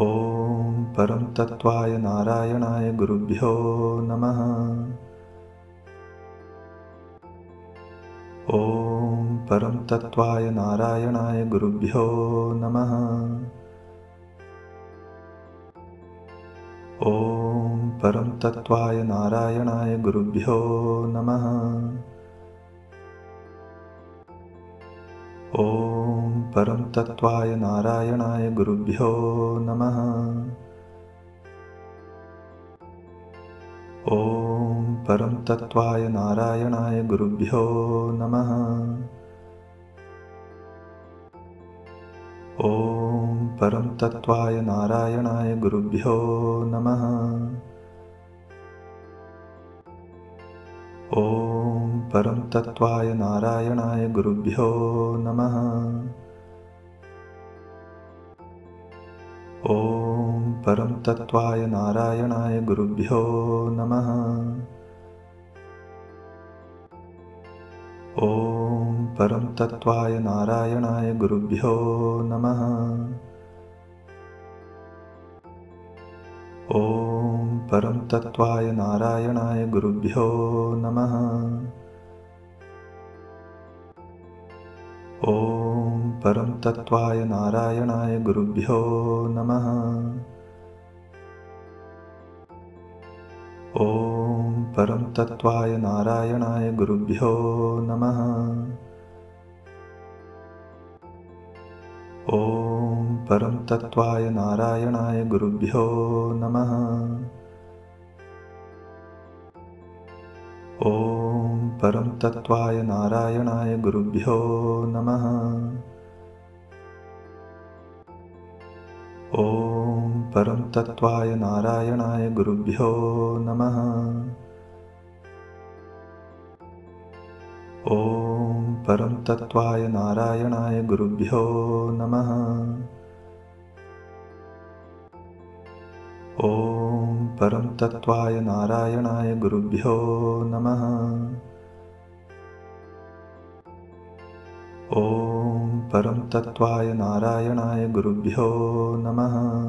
ॐ परं तत्त्वाय नारायणाय गुरुभ्यो नमः। ॐ परं तत्त्वाय नारायणाय गुरुभ्यो नमः। ॐ परं तत्त्वाय नारायणाय गुरुभ्यो नमः। ॐ परं तत्त्वाय नारायणाय गुरुभ्यो नमः। ॐ परं तत्त्वाय नारायणाय गुरुभ्यो नमः। ॐ परं तत्त्वाय नारायणाय गुरुभ्यो नमः। ॐ परं तत्त्वाय नारायणाय गुरुभ्यो नमः परं तत्त्वाय नारायणाय गुरुभ्यो नमः। ॐ परं तत्त्वाय नारायणाय गुरुभ्यो नमः। ॐ परं तत्त्वाय नारायणाय गुरुभ्यो नमः। ॐ परं तत्त्वाय नारायणाय गुरुभ्यो नमः ॐ परं तत्त्वाय नारायणाय गुरुभ्यो नमः। ॐ परं तत्त्वाय नारायणाय गुरुभ्यो नमः। ॐ परं तत्त्वाय नारायणाय गुरुभ्यो नमः। ॐ परं तत्त्वाय नारायणाय गुरुभ्यो नमः। ॐ परं तत्त्वाय नारायणाय गुरुभ्यो नमः। ॐ परं तत्त्वाय नारायणाय गुरुभ्यो नमः। ॐ परं तत्त्वाय नारायणाय गुरुभ्यो नमः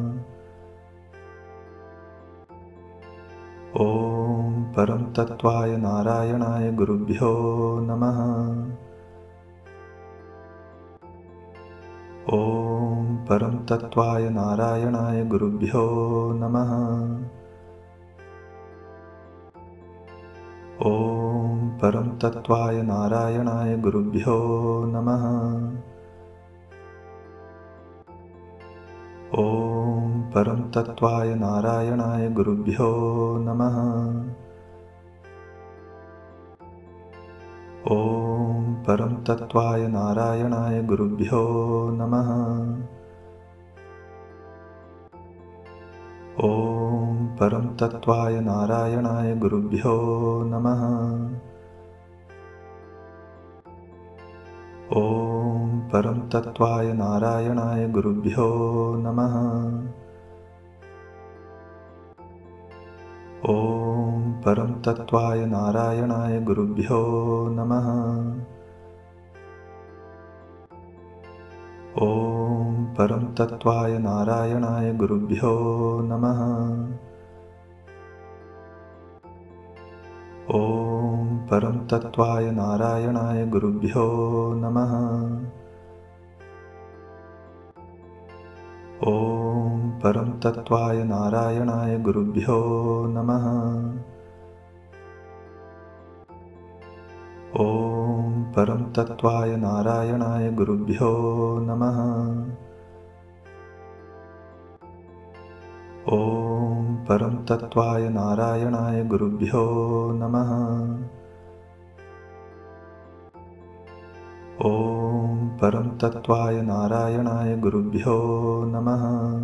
ॐ परं तत्त्वाय नारायणाय गुरुभ्यो नमः। ॐ परं तत्त्वाय नारायणाय गुरुभ्यो नमः। ॐ परं तत्त्वाय नारायणाय गुरुभ्यो नमः ॐ परं तत्त्वाय नारायणाय गुरुभ्यो नमः। ॐ परं तत्त्वाय नारायणाय गुरुभ्यो नमः। ॐ परं तत्त्वाय नारायणाय गुरुभ्यो नमः। ॐ परं तत्त्वाय नारायणाय गुरुभ्यो नमः। ॐ परं तत्त्वाय नारायणाय गुरुभ्यो नमः। ॐ परं तत्त्वाय नारायणाय गुरुभ्यो नमः। ॐ परं तत्त्वाय नारायणाय गुरुभ्यो नमः तत्त्वाय नारायणाय गुरुभ्यो नमः। ॐ परं तत्त्वाय नारायणाय गुरुभ्यो नमः। ॐ परं तत्त्वाय नारायणाय गुरुभ्यो नमः। ॐ परं तत्त्वाय नारायणाय गुरुभ्यो नमः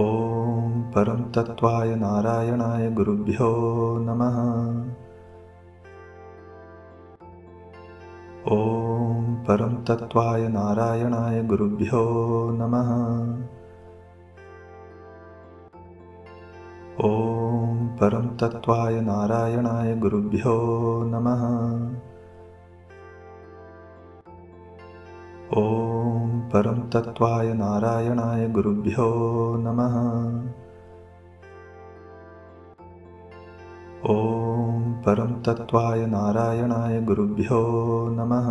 ॐ परं तत्त्वाय नारायणाय गुरुभ्यो नमः। ॐ परं तत्त्वाय नारायणाय गुरुभ्यो नमः। ॐ परं तत्त्वाय नारायणाय गुरुभ्यो नमः। ॐ परं तत्त्वाय नारायणाय गुरुभ्यो नमः। ॐ परं तत्त्वाय नारायणाय गुरुभ्यो नमः।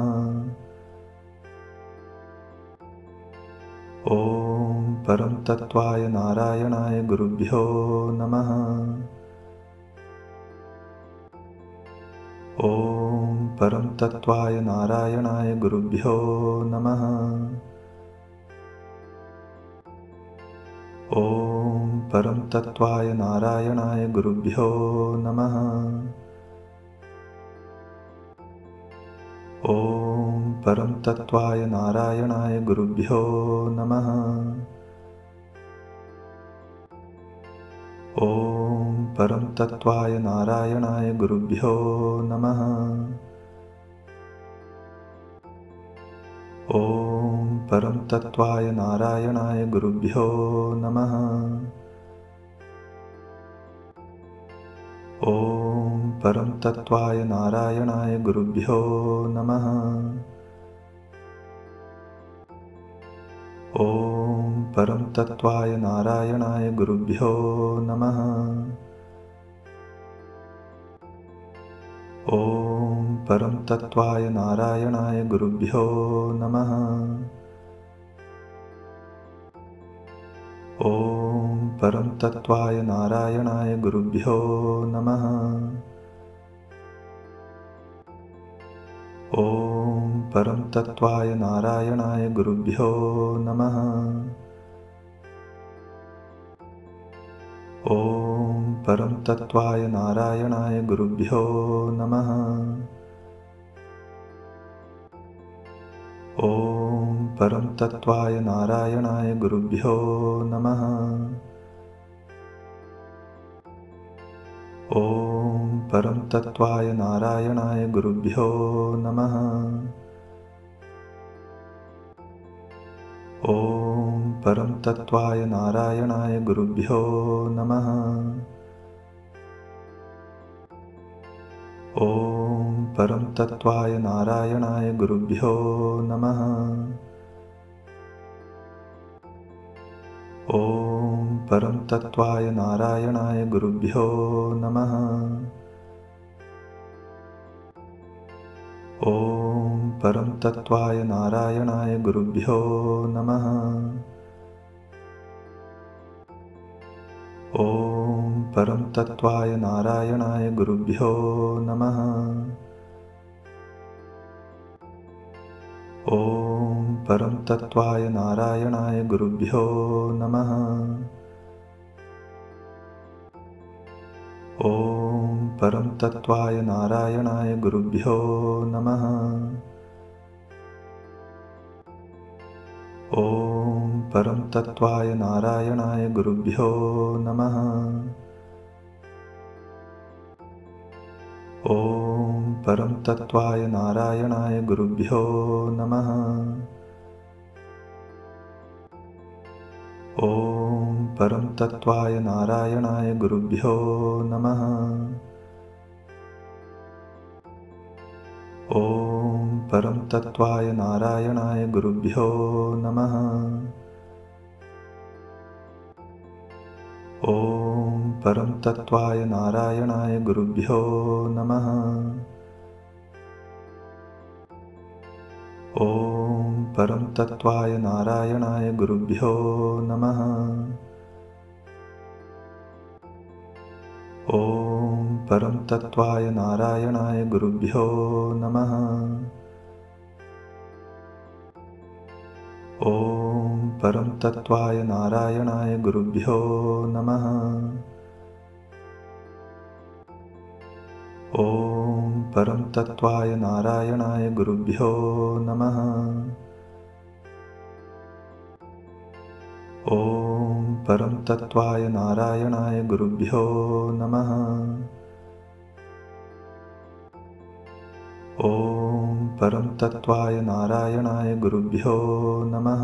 ॐ परं तत्त्वाय नारायणाय गुरुभ्यो नमः। ॐ परं तत्त्वाय नारायणाय गुरुभ्यो नमः ॐ परं तत्त्वाय नारायणाय गुरुभ्यो नमः। ॐ परं तत्त्वाय नारायणाय गुरुभ्यो नमः। ॐ परं तत्त्वाय नारायणाय गुरुभ्यो नमः। ॐ परं तत्त्वाय नारायणाय गुरुभ्यो नमः। ॐ परं तत्त्वाय नारायणाय गुरुभ्यो नमः। ॐ परं तत्त्वाय नारायणाय गुरुभ्यो नमः। ॐ परं तत्त्वाय नारायणाय गुरुभ्यो नमः ॐ तत्त्वाय नारायणाय गुरुभ्यो नमः। ॐ परं तत्त्वाय नारायणाय गुरुभ्यो नमः। ॐ परं तत्त्वाय नारायणाय गुरुभ्यो नमः परं तत्त्वाय नारायणाय गुरुभ्यो नमः। ॐ परं तत्त्वाय नारायणाय गुरुभ्यो नमः। ॐ परं तत्त्वाय नारायणाय गुरुभ्यो नमः। ॐ परं तत्त्वाय नारायणाय गुरुभ्यो नमः ॐ परं तत्त्वाय नारायणाय गुरुभ्यो नमः। ॐ परं तत्त्वाय नारायणाय गुरुभ्यो नमः। ॐ परं तत्त्वाय नारायणाय गुरुभ्यो नमः ॐ परं तत्त्वाय नारायणाय गुरुभ्यो नमः। ॐ परं तत्त्वाय नारायणाय गुरुभ्यो नमः। ॐ परं तत्त्वाय नारायणाय गुरुभ्यो नमः। ॐ परं तत्त्वाय नारायणाय गुरुभ्यो नमः। ॐ परं तत्त्वाय नारायणाय गुरुभ्यो नमः। ॐ परं तत्त्वाय नारायणाय गुरुभ्यो नमः। ॐ परं तत्त्वाय नारायणाय गुरुभ्यो नमः ॐ परं तत्त्वाय नारायणाय गुरुभ्यो नमः। ॐ परं तत्त्वाय नारायणाय गुरुभ्यो नमः। ॐ परं तत्त्वाय नारायणाय गुरुभ्यो नमः ॐ परं तत्त्वाय नारायणाय गुरुभ्यो नमः। ॐ परं तत्त्वाय नारायणाय गुरुभ्यो नमः। ॐ परं तत्त्वाय नारायणाय गुरुभ्यो नमः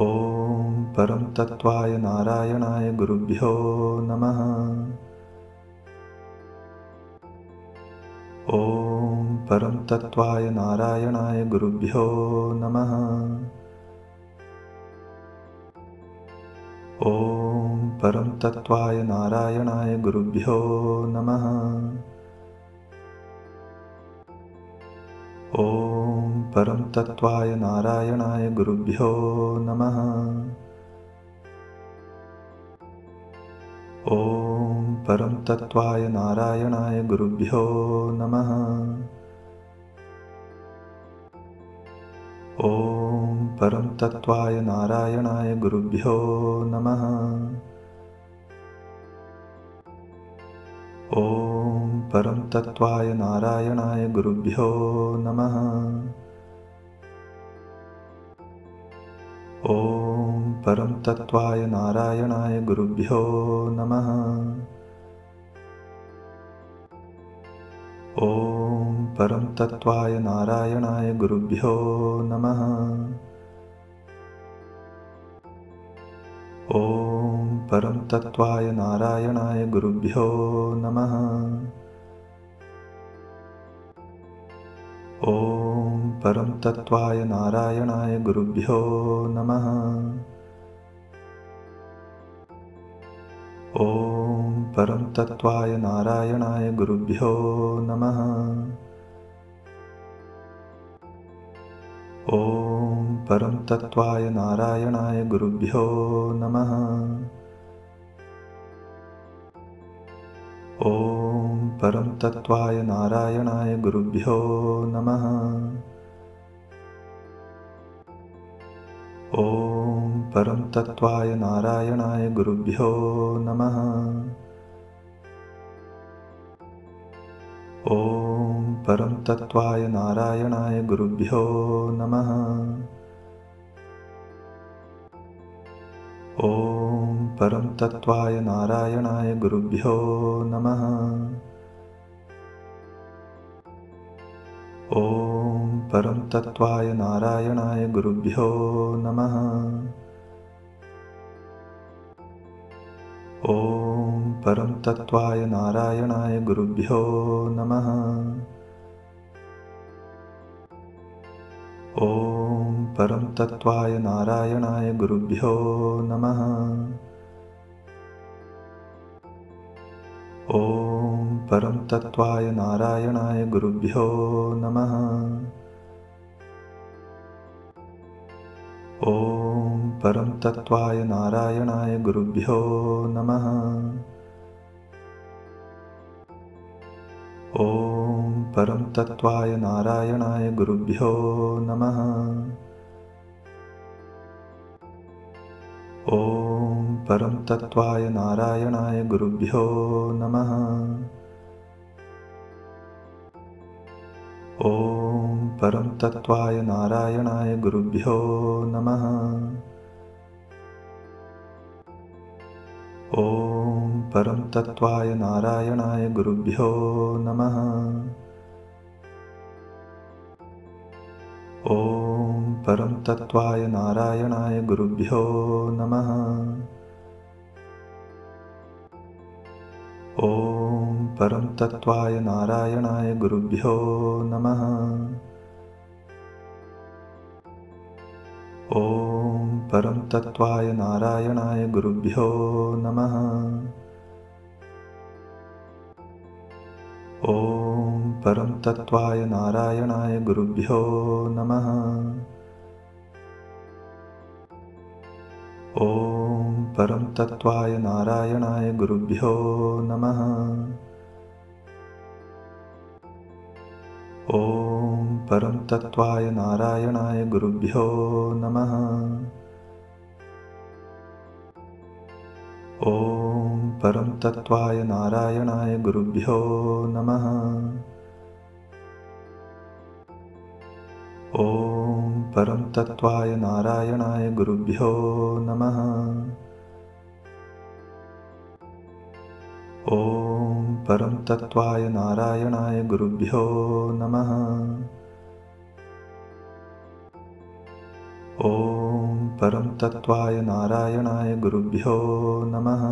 ॐ परं तत्त्वाय नारायणाय गुरुभ्यो नमः। ॐ परं तत्त्वाय नारायणाय गुरुभ्यो नमः। ॐ परं तत्त्वाय नारायणाय गुरुभ्यो नमः परं तत्त्वाय नारायणाय गुरुभ्यो नमः। ॐ परं तत्त्वाय नारायणाय गुरुभ्यो नमः। ॐ परं तत्त्वाय नारायणाय गुरुभ्यो नमः। ॐ परं तत्त्वाय नारायणाय गुरुभ्यो नमः ॐ परं तत्त्वाय नारायणाय गुरुभ्यो नमः। ॐ परं तत्त्वाय नारायणाय गुरुभ्यो नमः। ॐ परं तत्त्वाय नारायणाय गुरुभ्यो नमः परं तत्त्वाय नारायणाय गुरुभ्यो नमः। ॐ परं तत्त्वाय नारायणाय गुरुभ्यो नमः। ॐ परं तत्त्वाय नारायणाय गुरुभ्यो नमः। ॐ परं तत्त्वाय नारायणाय गुरुभ्यो नमः ॐ परं तत्त्वाय नारायणाय गुरुभ्यो नमः। ॐ परं तत्त्वाय नारायणाय गुरुभ्यो नमः। ॐ परं तत्त्वाय नारायणाय गुरुभ्यो नमः ॐ परं तत्त्वाय नारायणाय गुरुभ्यो नमः। ॐ परं तत्त्वाय नारायणाय गुरुभ्यो नमः। ॐ परं तत्त्वाय नारायणाय गुरुभ्यो नमः। ॐ परं तत्त्वाय नारायणाय गुरुभ्यो नमः। ॐ परं तत्त्वाय नारायणाय गुरुभ्यो नमः। ॐ परं तत्त्वाय नारायणाय गुरुभ्यो नमः। ॐ परं तत्त्वाय नारायणाय गुरुभ्यो नमः ॐ परं तत्त्वाय नारायणाय गुरुभ्यो नमः। ॐ परं तत्त्वाय नारायणाय गुरुभ्यो नमः। ॐ परं तत्त्वाय नारायणाय गुरुभ्यो नमः। ॐ परं तत्त्वाय नारायणाय गुरुभ्यो नमः। ॐ परं तत्त्वाय नारायणाय गुरुभ्यो नमः। ॐ परं तत्त्वाय नारायणाय गुरुभ्यो नमः। ॐ परं तत्त्वाय नारायणाय गुरुभ्यो नमः ॐ तत्त्वाय नारायणाय गुरुभ्यो नमः। ॐ परं तत्त्वाय नारायणाय गुरुभ्यो नमः। ॐ परं तत्त्वाय नारायणाय गुरुभ्यो नमः ॐ परं तत्त्वाय नारायणाय गुरुभ्यो नमः। ॐ परं तत्त्वाय नारायणाय गुरुभ्यो नमः